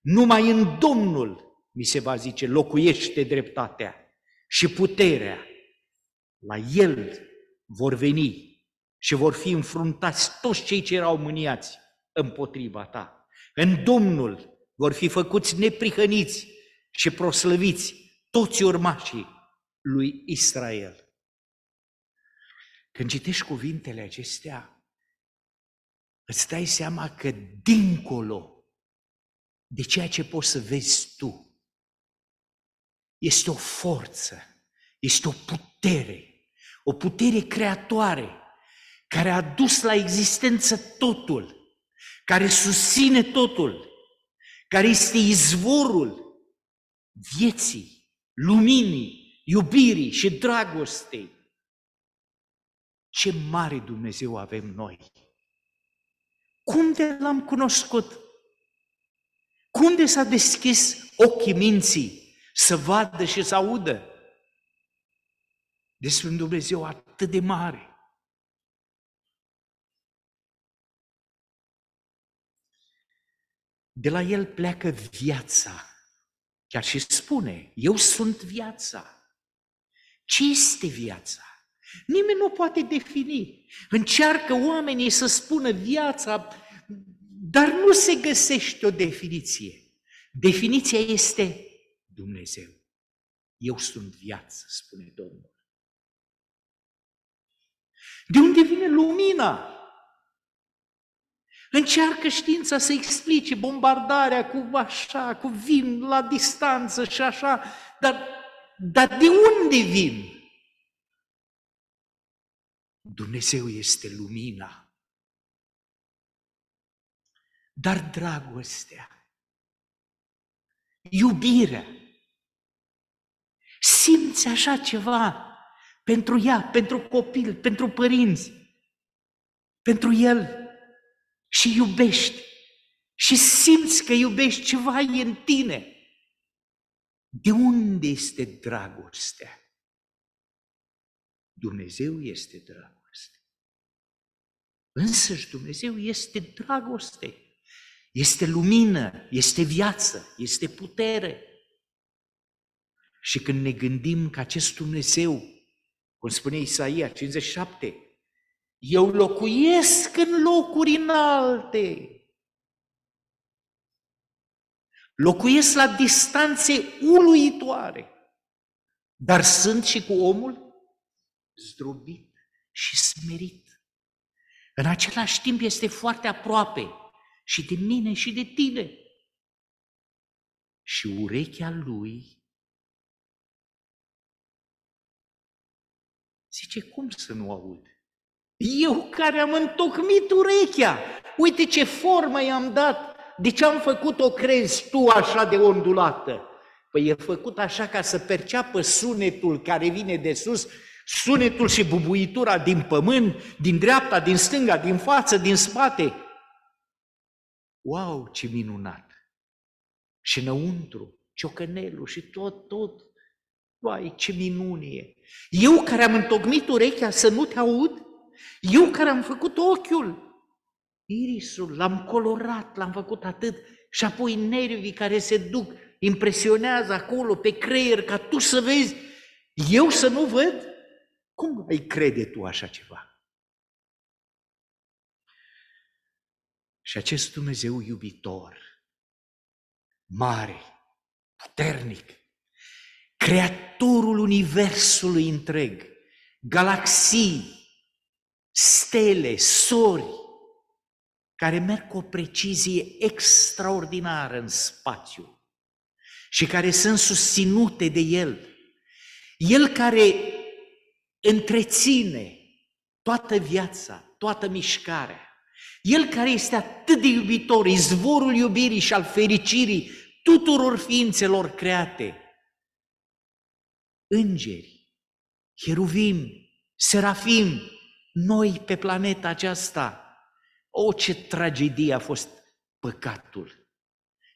Numai în Domnul, mi se va zice, locuiește dreptatea și puterea. La El vor veni și vor fi înfruntați toți cei ce erau mâniați împotriva ta. În Domnul vor fi făcuți neprihăniți și proslăviți toți urmașii lui Israel. Când citești cuvintele acestea, îți dai seama că dincolo de ceea ce poți să vezi tu, este o forță, este o putere, o putere creatoare care a dus la existență totul, care susține totul, care este izvorul vieții, luminii, iubirii și dragostei. Ce mare Dumnezeu avem noi! Cum de l-am cunoscut? Cum de s-a deschis ochii minții să vadă și să audă despre un Dumnezeu atât de mare? De la el pleacă viața. Chiar și spune, eu sunt viața. Ce este viața? Nimeni nu poate defini. Încearcă oamenii să spună viața, dar nu se găsește o definiție. Definiția este Dumnezeu. Eu sunt viață, spune Domnul. De unde vine lumina? Încearcă știința să explice bombardarea cu așa, cu vin la distanță și așa, dar, dar de unde vin? Dumnezeu este lumina. Dar dragostea, iubirea, simți așa ceva pentru ea, pentru copil, pentru părinți, pentru el și iubești și simți că iubești ceva e în tine. De unde este dragostea? Dumnezeu este dragoste. Însăși Dumnezeu este dragoste, este lumină, este viață, este putere. Și când ne gândim că acest Dumnezeu, cum spune Isaia 57, eu locuiesc în locuri înalte. Locuiesc la distanțe uluitoare. Dar sunt și cu omul zdrobit și smerit. În același timp este foarte aproape și de mine și de tine. Și urechea lui zice, cum să nu aud? Eu care am întocmit urechea, uite ce formă i-am dat, de ce am făcut-o, crezi tu, așa de ondulată? Păi e făcut așa ca să perceapă sunetul care vine de sus, sunetul și bubuitura din pământ, din dreapta, din stânga, din față, din spate. Wow, ce minunat! Și înăuntru, ciocănelul și tot, tot. Vai, ce minunie! Eu care am întocmit urechea să nu te aud, eu care am făcut ochiul, irisul, l-am colorat, l-am făcut atât, și apoi nervii care se duc, impresionează acolo pe creier ca tu să vezi, eu să nu văd? Cum ai crede tu așa ceva? Și acest Dumnezeu iubitor, mare, puternic, creatorul universului întreg, galaxii, stele, sori, care merg cu o precizie extraordinară în spațiu și care sunt susținute de El. El care întreține toată viața, toată mișcarea. El care este atât de iubitor, izvorul iubirii și al fericirii tuturor ființelor create. Îngeri, cheruvim, serafim, noi pe planeta aceasta. O, ce tragedie a fost păcatul!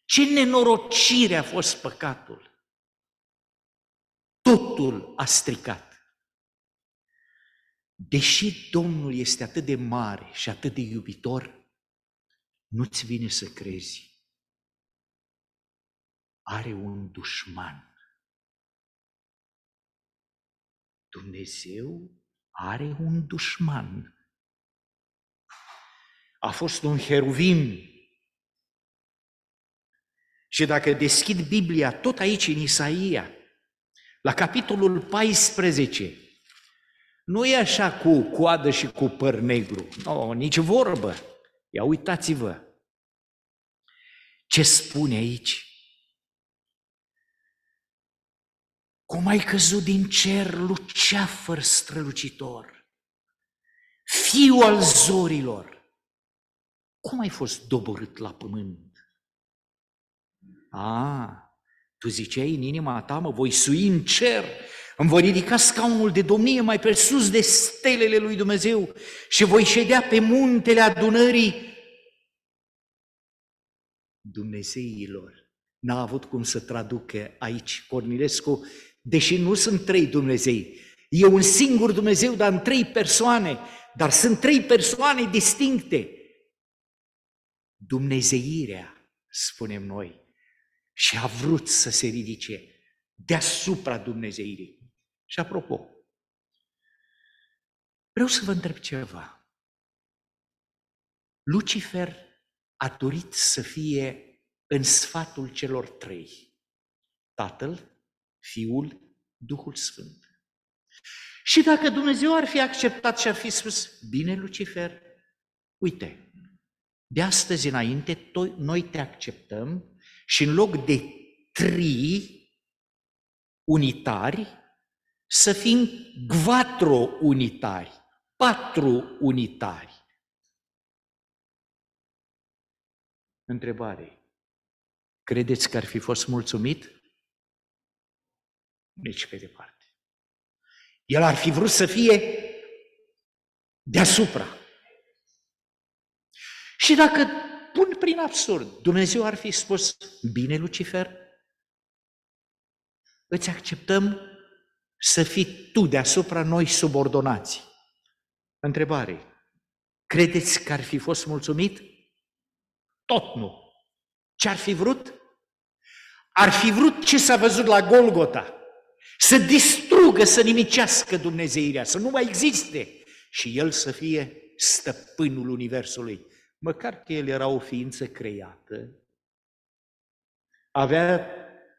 Ce nenorocire a fost păcatul! Totul a stricat. Deși Domnul este atât de mare și atât de iubitor, nu-ți vine să crezi. are un dușman. Dumnezeu are un dușman. A fost un heruvim. Și dacă deschid Biblia tot aici în Isaia, la capitolul 14, nu e așa cu coadă și cu păr negru. Nu, no, nici vorbă. Ia uitați-vă. Ce spune aici? Cum ai căzut din cer, luceafăr strălucitor, fiu al zorilor, cum ai fost doborât la pământ? A, tu ziceai în inima ta, mă voi sui în cer, îmi voi ridica scaunul de domnie mai pe sus de stelele lui Dumnezeu și voi ședea pe muntele adunării Dumnezeilor. N-a avut cum să traducă aici Cornilescu deși nu sunt trei Dumnezei. E un singur Dumnezeu, dar în trei persoane, dar sunt trei persoane distincte. Dumnezeirea, spunem noi, și a vrut să se ridice deasupra Dumnezeirii. Și apropo, vreau să vă întreb ceva. Lucifer a dorit să fie în sfatul celor trei. Tatăl, Fiul, Duhul Sfânt. Și dacă Dumnezeu ar fi acceptat și ar fi spus, bine, Lucifer, uite, de astăzi înainte noi te acceptăm și în loc de trei unitari, să fim quattro unitari, patru unitari. Întrebare. Credeți că ar fi fost mulțumit? nici pe departe. El ar fi vrut să fie deasupra. Și dacă pun prin absurd, Dumnezeu ar fi spus, bine, Lucifer, îți acceptăm să fii tu deasupra noi subordonați. Întrebare. Credeți că ar fi fost mulțumit? Tot nu. Ce ar fi vrut? Ar fi vrut ce s-a văzut la Golgota să distrugă, să nimicească Dumnezeirea, să nu mai existe și El să fie stăpânul Universului. Măcar că El era o ființă creată, avea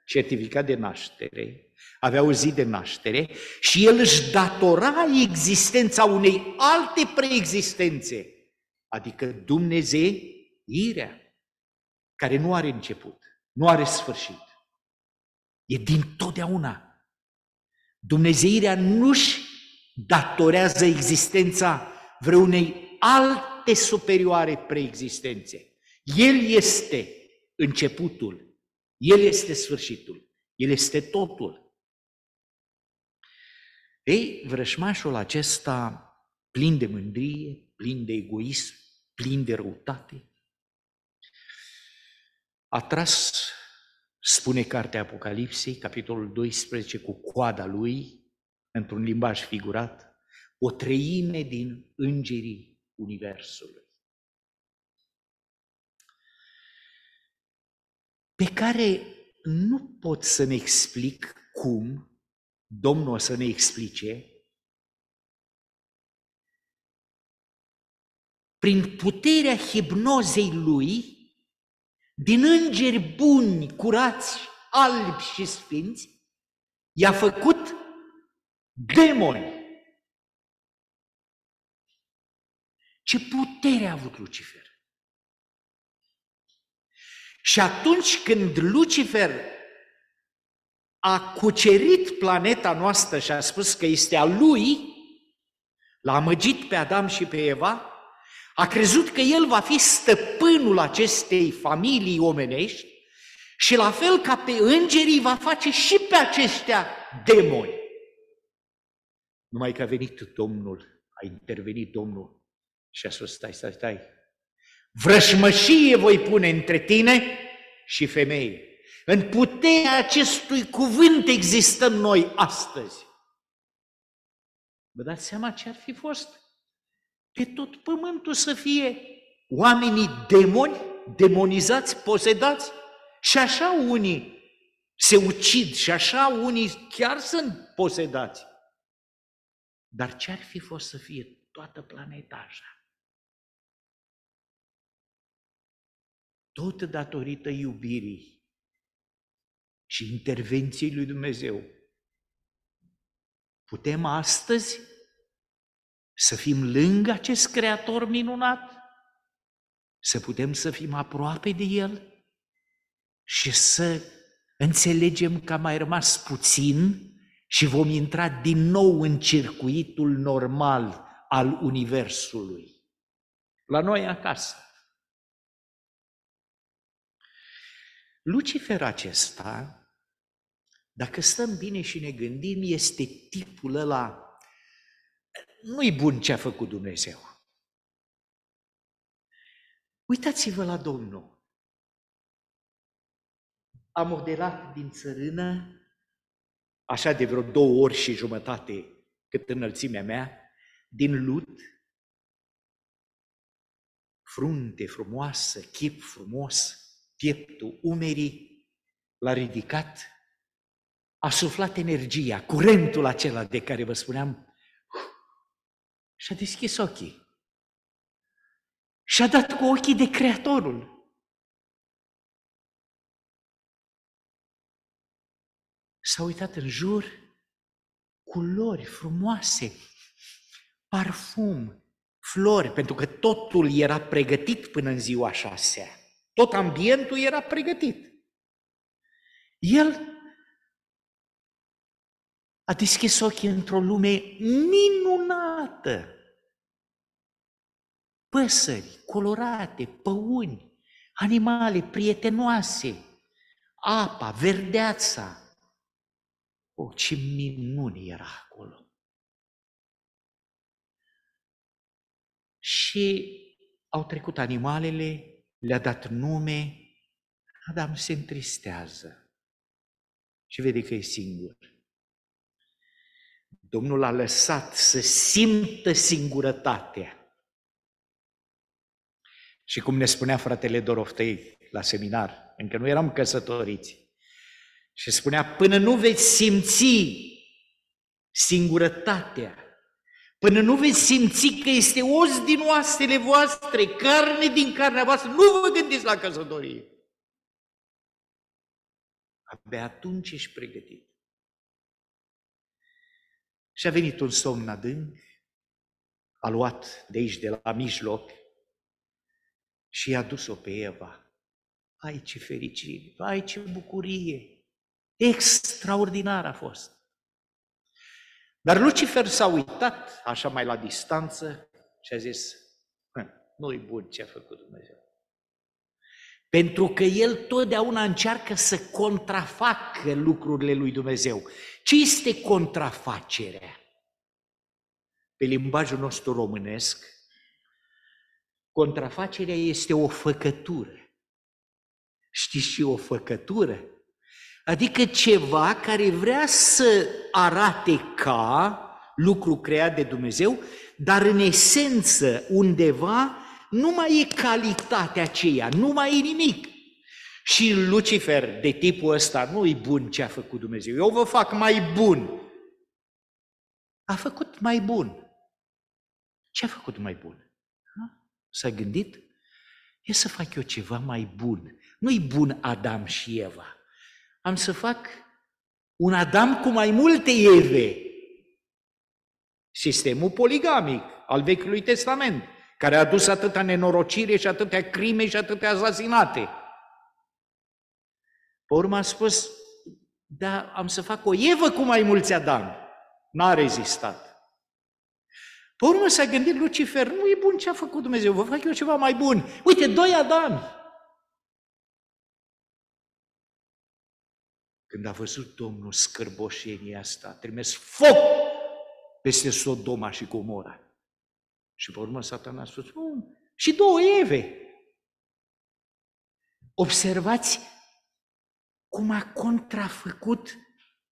certificat de naștere, avea o zi de naștere și El își datora existența unei alte preexistențe, adică Dumnezeirea, care nu are început, nu are sfârșit. E din totdeauna Dumnezeirea nu-și datorează existența vreunei alte superioare preexistențe. El este începutul, El este sfârșitul, El este totul. Ei, vrășmașul acesta plin de mândrie, plin de egoism, plin de răutate, a tras spune cartea Apocalipsei, capitolul 12, cu coada lui, într-un limbaj figurat, o treime din îngerii Universului. Pe care nu pot să ne explic cum, Domnul o să ne explice, prin puterea hipnozei lui, din îngeri buni, curați, albi și sfinți, i-a făcut demoni. Ce putere a avut Lucifer! Și atunci când Lucifer a cucerit planeta noastră și a spus că este a lui, l-a amăgit pe Adam și pe Eva, a crezut că el va fi stăpânul acestei familii omenești și la fel ca pe îngerii va face și pe aceștia demoni. Numai că a venit Domnul, a intervenit Domnul și a spus, stai, stai, stai, vrășmășie voi pune între tine și femeie. În puterea acestui cuvânt existăm noi astăzi. Vă dați seama ce ar fi fost? pe tot pământul să fie oamenii demoni, demonizați, posedați și așa unii se ucid și așa unii chiar sunt posedați. Dar ce ar fi fost să fie toată planeta așa? Tot datorită iubirii și intervenției lui Dumnezeu. Putem astăzi să fim lângă acest Creator minunat, să putem să fim aproape de El și să înțelegem că a mai rămas puțin și vom intra din nou în circuitul normal al Universului. La noi acasă. Lucifer acesta, dacă stăm bine și ne gândim, este tipul ăla, nu-i bun ce a făcut Dumnezeu. Uitați-vă la Domnul. A modelat din țărână, așa de vreo două ori și jumătate cât înălțimea mea, din lut, frunte frumoasă, chip frumos, pieptul, umerii, l-a ridicat, a suflat energia, curentul acela de care vă spuneam, și a deschis ochii. Și a dat cu ochii de Creatorul. S-a uitat în jur, culori frumoase, parfum, flori, pentru că totul era pregătit până în ziua șasea. Tot ambientul era pregătit. El a deschis ochii într-o lume minunată. Păsări colorate, păuni, animale prietenoase, apa, verdeața. O, oh, ce minune era acolo! Și au trecut animalele, le-a dat nume, Adam se întristează și vede că e singur. Domnul a lăsat să simtă singurătatea. Și cum ne spunea fratele Doroftei la seminar, încă nu eram căsătoriți, și spunea, până nu veți simți singurătatea, până nu veți simți că este os din oasele voastre, carne din carnea voastră, nu vă gândiți la căsătorie. Abia atunci ești pregătit. Și a venit un somn adânc, a luat de aici, de la mijloc, și i-a dus-o pe Eva. Ai ce fericire, ai ce bucurie! Extraordinar a fost! Dar Lucifer s-a uitat așa mai la distanță și a zis, nu-i bun ce a făcut Dumnezeu. Pentru că el totdeauna încearcă să contrafacă lucrurile lui Dumnezeu. Ce este contrafacerea? Pe limbajul nostru românesc, contrafacerea este o făcătură. Știți și o făcătură? Adică ceva care vrea să arate ca lucru creat de Dumnezeu, dar în esență undeva nu mai e calitatea aceea, nu mai e nimic. Și Lucifer, de tipul ăsta, nu e bun ce a făcut Dumnezeu, eu vă fac mai bun. A făcut mai bun. Ce a făcut mai bun? S-a gândit? E să fac eu ceva mai bun. Nu-i bun Adam și Eva am să fac un Adam cu mai multe Eve. Sistemul poligamic al Vechiului Testament, care a adus atâta nenorocire și atâtea crime și atâtea asasinate. Pe urmă a spus, da, am să fac o Evă cu mai mulți Adam. N-a rezistat. Pe urmă s-a gândit Lucifer, nu e bun ce a făcut Dumnezeu, vă fac eu ceva mai bun. Uite, doi Adami. Când a văzut Domnul scârboșenia asta, a trimis foc peste Sodoma și Gomora. Și pe urmă satana a spus, oh, și două Eve. Observați cum a contrafăcut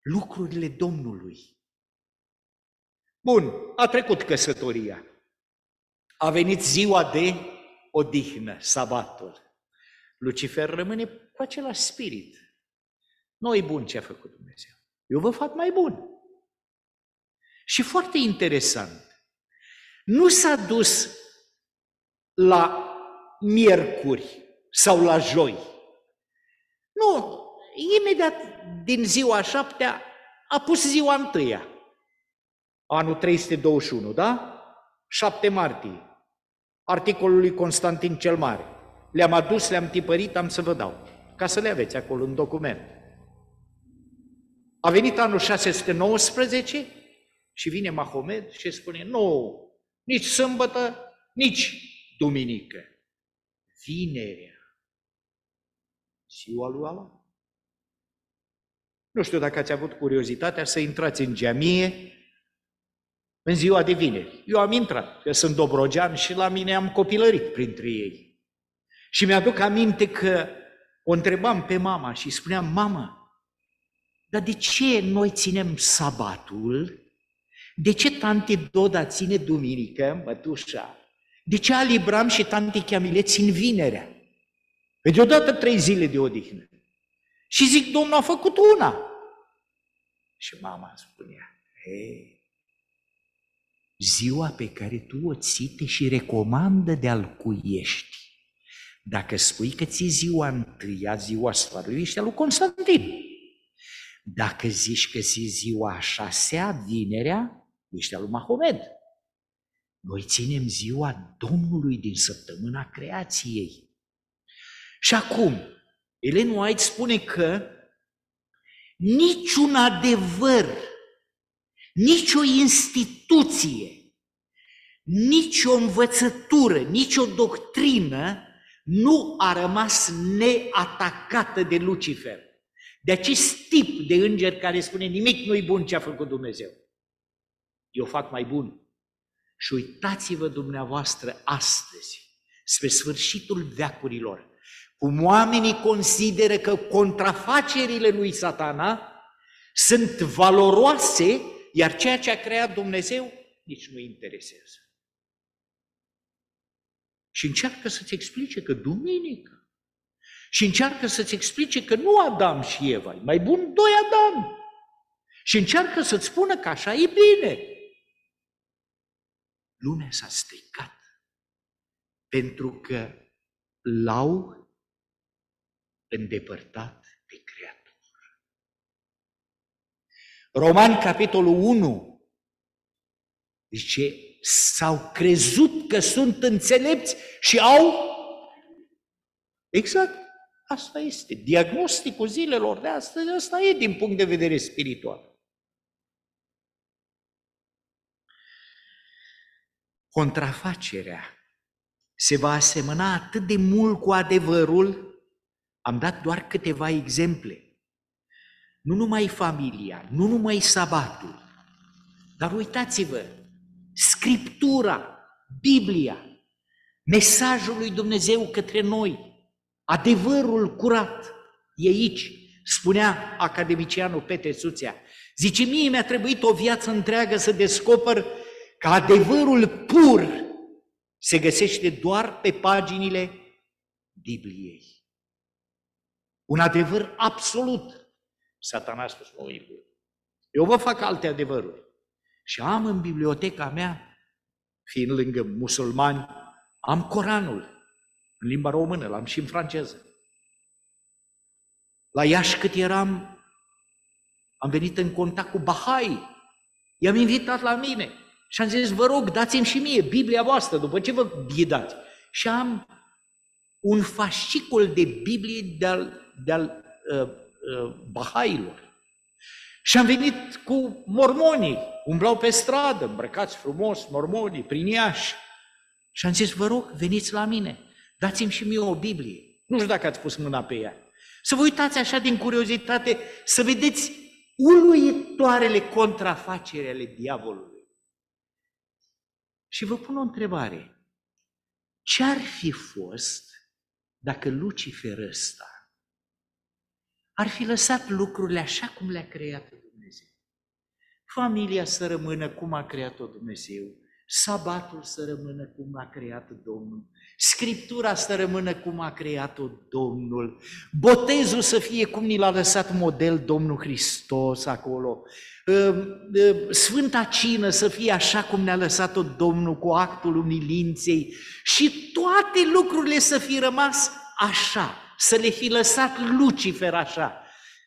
lucrurile Domnului. Bun, a trecut căsătoria. A venit ziua de odihnă, sabatul. Lucifer rămâne cu același spirit nu e bun ce a făcut Dumnezeu. Eu vă fac mai bun. Și foarte interesant, nu s-a dus la miercuri sau la joi. Nu, imediat din ziua șaptea a pus ziua întâia. Anul 321, da? 7 martie. Articolul lui Constantin cel Mare. Le-am adus, le-am tipărit, am să vă dau. Ca să le aveți acolo în document. A venit anul 619 și vine Mahomed și spune, nu, nici sâmbătă, nici duminică. Vinerea. Ziua lui Allah. Nu știu dacă ați avut curiozitatea să intrați în geamie în ziua de vineri. Eu am intrat, că sunt dobrogean și la mine am copilărit printre ei. Și mi-aduc aminte că o întrebam pe mama și spuneam, mamă, dar de ce noi ținem sabatul? De ce tante Doda ține duminică, mătușa? De ce Ali Bram și tante Chiamile țin vinerea? Păi deodată trei zile de odihnă. Și zic, Domnul a făcut una. Și mama spunea, hei, ziua pe care tu o țite și recomandă de-al cuiești. Dacă spui că ți ziua întâia, ziua soarelui, ești al lui Constantin. Dacă zici că ți ziua a șasea, vinerea, ești al lui Mahomed. Noi ținem ziua Domnului din săptămâna creației. Și acum, Ellen White spune că niciun adevăr, nicio instituție, nicio învățătură, nicio doctrină nu a rămas neatacată de Lucifer. De acest tip de înger care spune nimic nu-i bun ce a făcut Dumnezeu. Eu fac mai bun. Și uitați-vă dumneavoastră astăzi, spre sfârșitul veacurilor, cum oamenii consideră că contrafacerile lui satana sunt valoroase, iar ceea ce a creat Dumnezeu nici nu interesează. Și încearcă să-ți explice că duminică. Și încearcă să-ți explice că nu Adam și Eva, e mai bun doi Adam. Și încearcă să-ți spună că așa e bine. Lumea s-a stricat pentru că l-au îndepărtat pe Creator. Roman, capitolul 1, zice, s-au crezut că sunt înțelepți și au... Exact, asta este. Diagnosticul zilelor de astăzi, asta e din punct de vedere spiritual. Contrafacerea se va asemăna atât de mult cu adevărul am dat doar câteva exemple. Nu numai familia, nu numai sabatul, dar uitați-vă, Scriptura, Biblia, mesajul lui Dumnezeu către noi, adevărul curat, e aici, spunea academicianul Petre Suțea. Zice, mie mi-a trebuit o viață întreagă să descoper că adevărul pur se găsește doar pe paginile Bibliei. Un adevăr absolut. Satana a spus, nu e Eu vă fac alte adevăruri. Și am în biblioteca mea, fiind lângă musulmani, am Coranul în limba română, l-am și în franceză. La Iași cât eram, am venit în contact cu Bahai. I-am invitat la mine și am zis, vă rog, dați-mi și mie Biblia voastră, după ce vă ghidați. Și am un fascicol de Biblie de-al de-al uh, uh, Bahailor. Și am venit cu mormonii, umblau pe stradă, îmbrăcați frumos, mormonii, prin Iași. Și am zis, vă rog, veniți la mine, dați-mi și mie o Biblie. Nu știu dacă ați pus mâna pe ea. Să vă uitați așa din curiozitate, să vedeți uluitoarele contrafacere ale diavolului. Și vă pun o întrebare. Ce ar fi fost dacă Lucifer ăsta ar fi lăsat lucrurile așa cum le-a creat Dumnezeu. Familia să rămână cum a creat-o Dumnezeu, sabatul să rămână cum a creat Domnul, Scriptura să rămână cum a creat-o Domnul, botezul să fie cum ni l-a lăsat model Domnul Hristos acolo, ă, ă, Sfânta Cină să fie așa cum ne-a lăsat-o Domnul cu actul umilinței și toate lucrurile să fie rămas așa, să le fi lăsat Lucifer așa,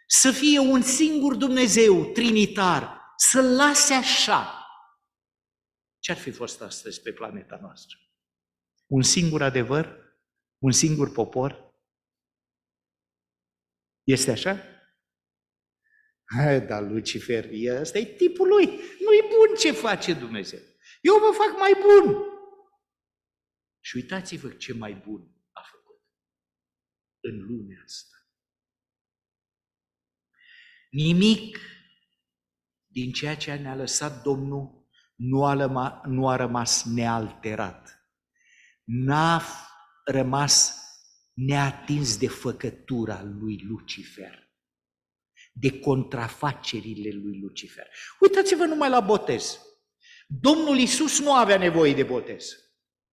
să fie un singur Dumnezeu trinitar, să lase așa. Ce ar fi fost astăzi pe planeta noastră? Un singur adevăr? Un singur popor? Este așa? Hai, dar Lucifer, ăsta e tipul lui. Nu-i bun ce face Dumnezeu. Eu vă fac mai bun. Și uitați-vă ce mai bun a făcut în lumea asta. Nimic din ceea ce ne-a lăsat Domnul nu a, lăma, nu a rămas nealterat n-a rămas neatins de făcătura lui Lucifer, de contrafacerile lui Lucifer. Uitați-vă numai la botez. Domnul Isus nu avea nevoie de botez.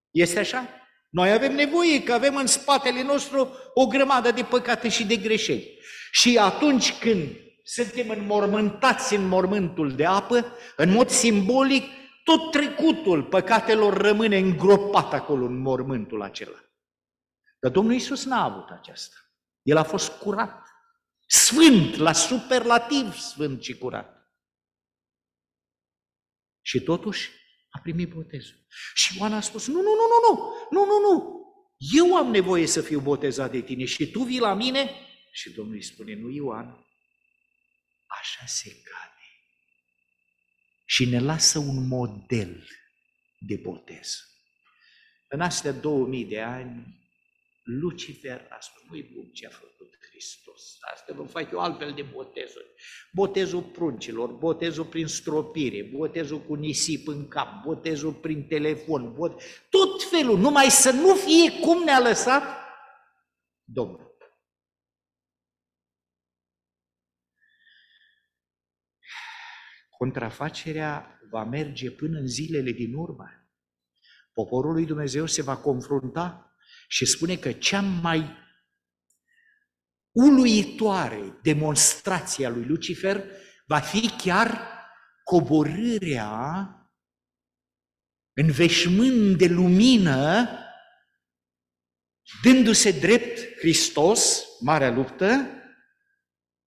Este așa? Noi avem nevoie că avem în spatele nostru o grămadă de păcate și de greșeli. Și atunci când suntem înmormântați în mormântul de apă, în mod simbolic, tot trecutul păcatelor rămâne îngropat acolo în mormântul acela. Dar Domnul Isus n-a avut aceasta. El a fost curat, sfânt, la superlativ sfânt și curat. Și totuși a primit botezul. Și Ioan a spus, nu, nu, nu, nu, nu, nu, nu, nu, eu am nevoie să fiu botezat de tine și tu vii la mine? Și Domnul îi spune, nu Ioan, așa se cade și ne lasă un model de botez. În astea 2000 de ani, Lucifer a spus, nu-i bun ce a făcut Hristos. Asta vă fac eu altfel de botezuri. Botezul pruncilor, botezul prin stropire, botezul cu nisip în cap, botezul prin telefon, bot... tot felul, numai să nu fie cum ne-a lăsat Domnul. Contrafacerea va merge până în zilele din urmă. Poporul lui Dumnezeu se va confrunta și spune că cea mai uluitoare demonstrație a lui Lucifer va fi chiar coborârea în veșmânt de lumină, dându-se drept Hristos, marea luptă,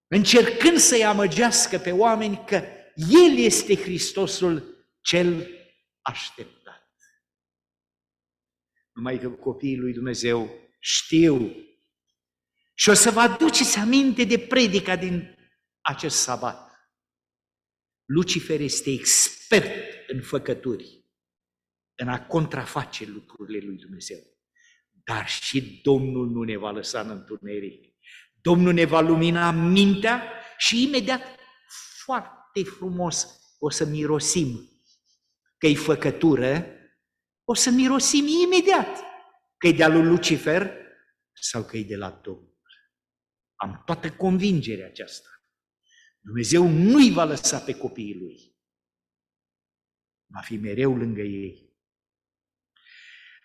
încercând să-i amăgească pe oameni că el este Hristosul cel așteptat. Numai că copiii lui Dumnezeu știu și o să vă aduceți aminte de predica din acest sabat. Lucifer este expert în făcături, în a contraface lucrurile lui Dumnezeu. Dar și Domnul nu ne va lăsa în întuneric. Domnul ne va lumina mintea și imediat foarte foarte frumos o să mirosim că e făcătură, o să mirosim imediat că e de-a lui Lucifer sau că e de la Domnul. Am toată convingerea aceasta. Dumnezeu nu-i va lăsa pe copiii lui. Va fi mereu lângă ei.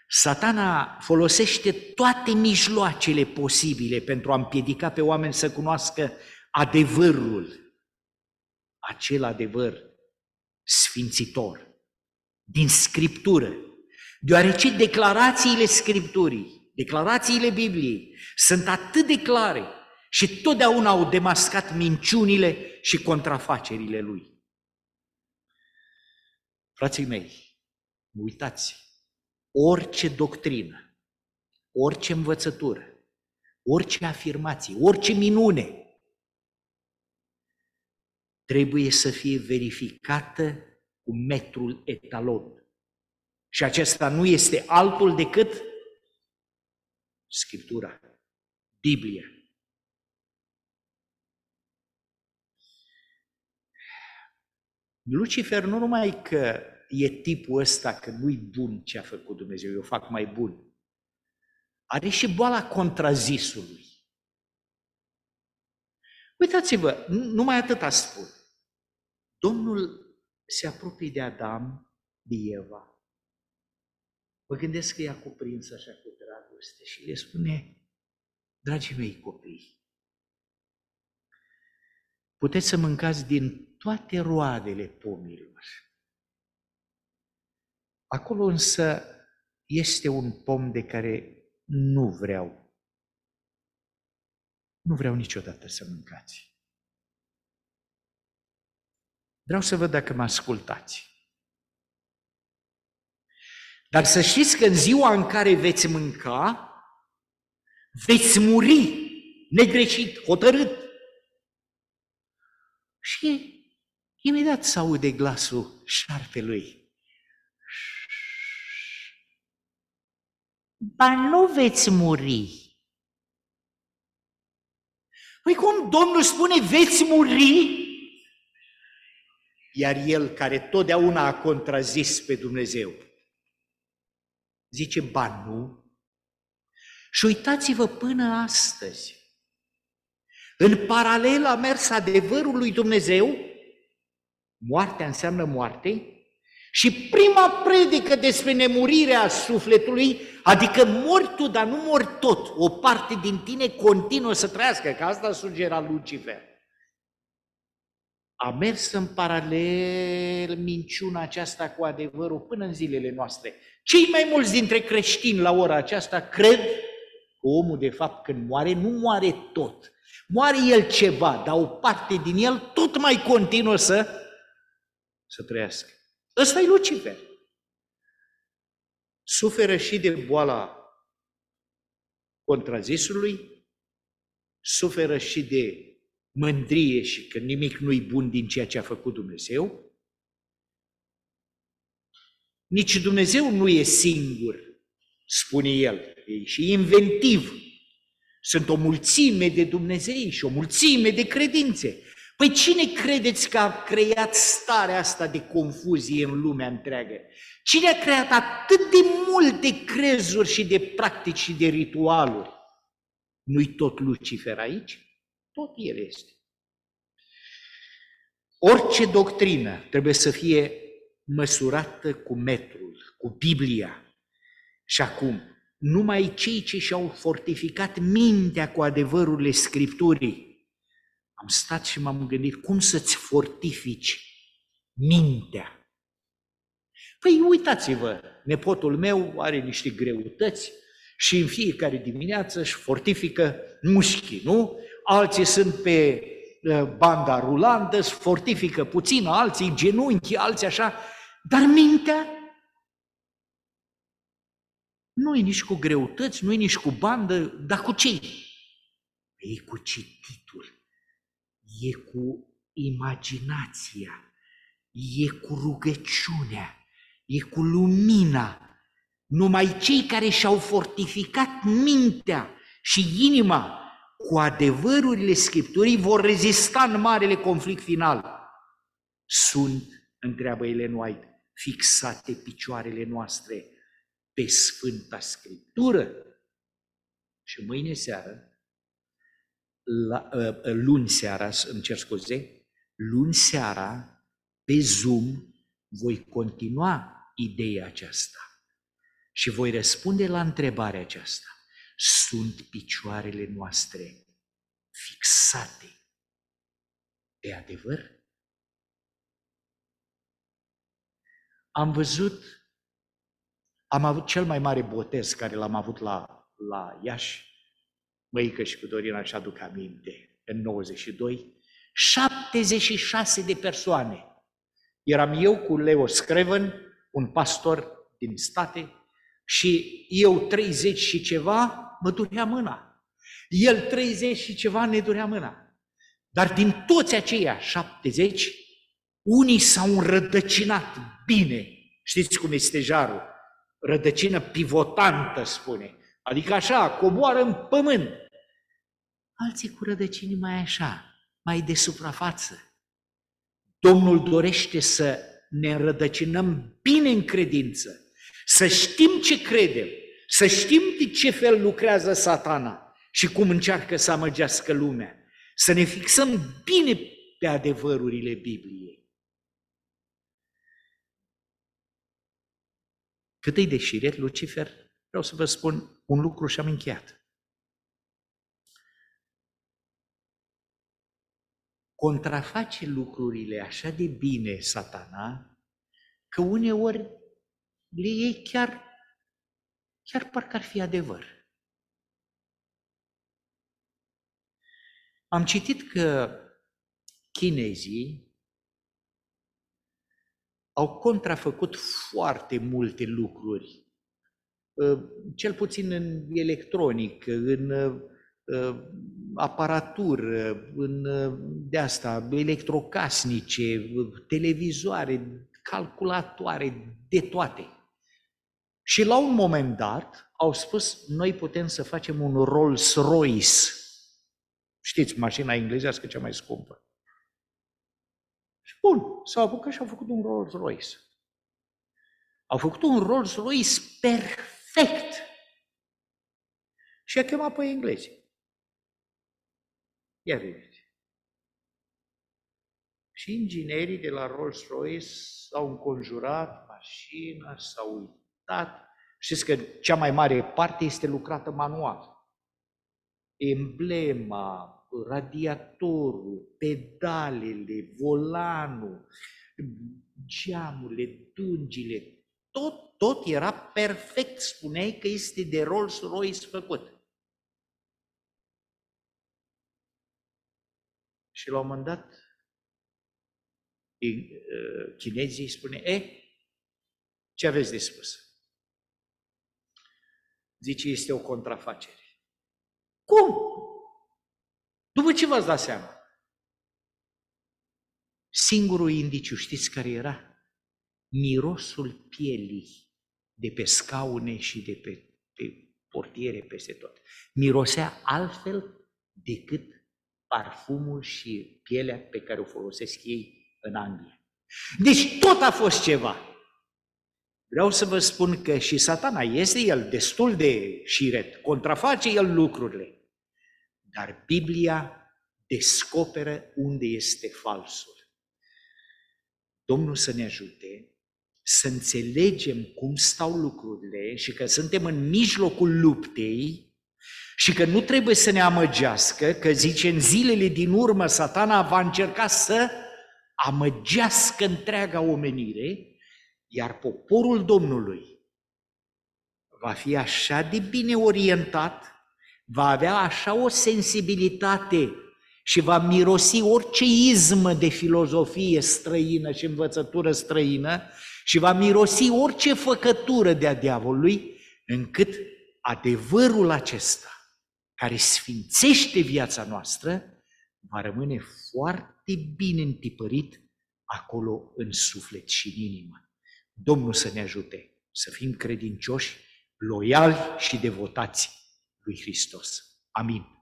Satana folosește toate mijloacele posibile pentru a împiedica pe oameni să cunoască adevărul acel adevăr sfințitor din Scriptură, deoarece declarațiile Scripturii, declarațiile Bibliei sunt atât de clare și totdeauna au demascat minciunile și contrafacerile lui. Frații mei, uitați, orice doctrină, orice învățătură, orice afirmație, orice minune trebuie să fie verificată cu metrul etalon. Și acesta nu este altul decât Scriptura, Biblia. Lucifer nu numai că e tipul ăsta că nu-i bun ce a făcut Dumnezeu, eu fac mai bun. Are și boala contrazisului. Uitați-vă, numai atâta spun. Domnul se apropie de Adam, de Eva. Mă gândesc că i-a cuprins așa cu drag. dragoste și le spune, dragii mei copii, puteți să mâncați din toate roadele pomilor. Acolo însă este un pom de care nu vreau. Nu vreau niciodată să mâncați. Vreau să văd dacă mă ascultați. Dar să știți că în ziua în care veți mânca, veți muri negreșit, hotărât. Și imediat se aude glasul șarpelui. Ba nu veți muri. Păi cum Domnul spune veți muri? Iar el care totdeauna a contrazis pe Dumnezeu, zice, ba nu. Și uitați-vă până astăzi, în paralel a mers adevărul lui Dumnezeu, moartea înseamnă moarte, și prima predică despre nemurirea sufletului, adică mori tu, dar nu mori tot, o parte din tine continuă să trăiască, că asta sugera Lucifer. A mers în paralel minciuna aceasta cu adevărul până în zilele noastre. Cei mai mulți dintre creștini la ora aceasta cred că omul de fapt când moare, nu moare tot. Moare el ceva, dar o parte din el tot mai continuă să, să trăiască. Ăsta e Lucifer. Suferă și de boala contrazisului, suferă și de mândrie și că nimic nu-i bun din ceea ce a făcut Dumnezeu. Nici Dumnezeu nu e singur, spune el, e și inventiv. Sunt o mulțime de Dumnezei și o mulțime de credințe. Păi cine credeți că a creat starea asta de confuzie în lumea întreagă? Cine a creat atât de multe crezuri și de practici și de ritualuri? Nu-i tot Lucifer aici? Tot el este. Orice doctrină trebuie să fie măsurată cu metrul, cu Biblia. Și acum, numai cei ce și-au fortificat mintea cu adevărurile Scripturii, am stat și m-am gândit cum să-ți fortifici mintea. Păi uitați-vă, nepotul meu are niște greutăți și în fiecare dimineață își fortifică mușchii, nu? Alții sunt pe ă, banda rulantă, își fortifică puțin, alții genunchi, alții așa, dar mintea nu e nici cu greutăți, nu e nici cu bandă, dar cu ce? E cu cititul e cu imaginația, e cu rugăciunea, e cu lumina. Numai cei care și-au fortificat mintea și inima cu adevărurile Scripturii vor rezista în marele conflict final. Sunt, întreabă Ellen White, fixate picioarele noastre pe Sfânta Scriptură. Și mâine seară la, uh, luni seara, îmi cer scuze, luni seara, pe Zoom, voi continua ideea aceasta și voi răspunde la întrebarea aceasta. Sunt picioarele noastre fixate pe adevăr? Am văzut, am avut cel mai mare botez care l-am avut la, la Iași, măică și cu Dorina și aduc aminte, în 92, 76 de persoane. Eram eu cu Leo Screven, un pastor din state, și eu 30 și ceva, mă durea mâna. El 30 și ceva ne durea mâna. Dar din toți aceia 70, unii s-au înrădăcinat bine. Știți cum este jarul? Rădăcină pivotantă, spune. Adică așa, coboară în pământ. Alții cu rădăcini mai așa, mai de suprafață. Domnul dorește să ne rădăcinăm bine în credință, să știm ce credem, să știm de ce fel lucrează satana și cum încearcă să amăgească lumea, să ne fixăm bine pe adevărurile Bibliei. Cât îi deșiret Lucifer Vreau să vă spun un lucru și am încheiat. Contraface lucrurile așa de bine satana, că uneori le iei chiar, chiar parcă ar fi adevăr. Am citit că chinezii au contrafăcut foarte multe lucruri, ă, cel puțin în electronic, în ă, aparatură, în de asta, electrocasnice, televizoare, calculatoare, de toate. Și la un moment dat au spus, noi putem să facem un Rolls-Royce. Știți, mașina englezească cea mai scumpă. Și bun, s-au apucat și au făcut un Rolls-Royce. Au făcut un Rolls-Royce perfect. Și a chemat pe englezi. Ia vedeți. Și inginerii de la Rolls-Royce s-au înconjurat mașina, s-au uitat. Știți că cea mai mare parte este lucrată manual. Emblema, radiatorul, pedalele, volanul, geamurile, dungile, tot, tot era perfect, spuneai că este de Rolls-Royce făcut. Și la un moment dat, uh, chinezii spune, e, ce aveți de spus? Zice, este o contrafacere. Cum? După ce v-ați dat seama? Singurul indiciu, știți care era? Mirosul pielii de pe scaune și de pe, pe portiere peste tot. Mirosea altfel decât parfumul și pielea pe care o folosesc ei în Anglia. Deci tot a fost ceva. Vreau să vă spun că și satana este el destul de șiret, contraface el lucrurile. Dar Biblia descoperă unde este falsul. Domnul să ne ajute să înțelegem cum stau lucrurile și că suntem în mijlocul luptei și că nu trebuie să ne amăgească, că zice în zilele din urmă satana va încerca să amăgească întreaga omenire, iar poporul Domnului va fi așa de bine orientat va avea așa o sensibilitate și va mirosi orice izmă de filozofie străină și învățătură străină și va mirosi orice făcătură de-a diavolului, încât adevărul acesta, care sfințește viața noastră, va rămâne foarte bine întipărit acolo în suflet și în inimă. Domnul să ne ajute să fim credincioși, loiali și devotați lui Hristos. Amin.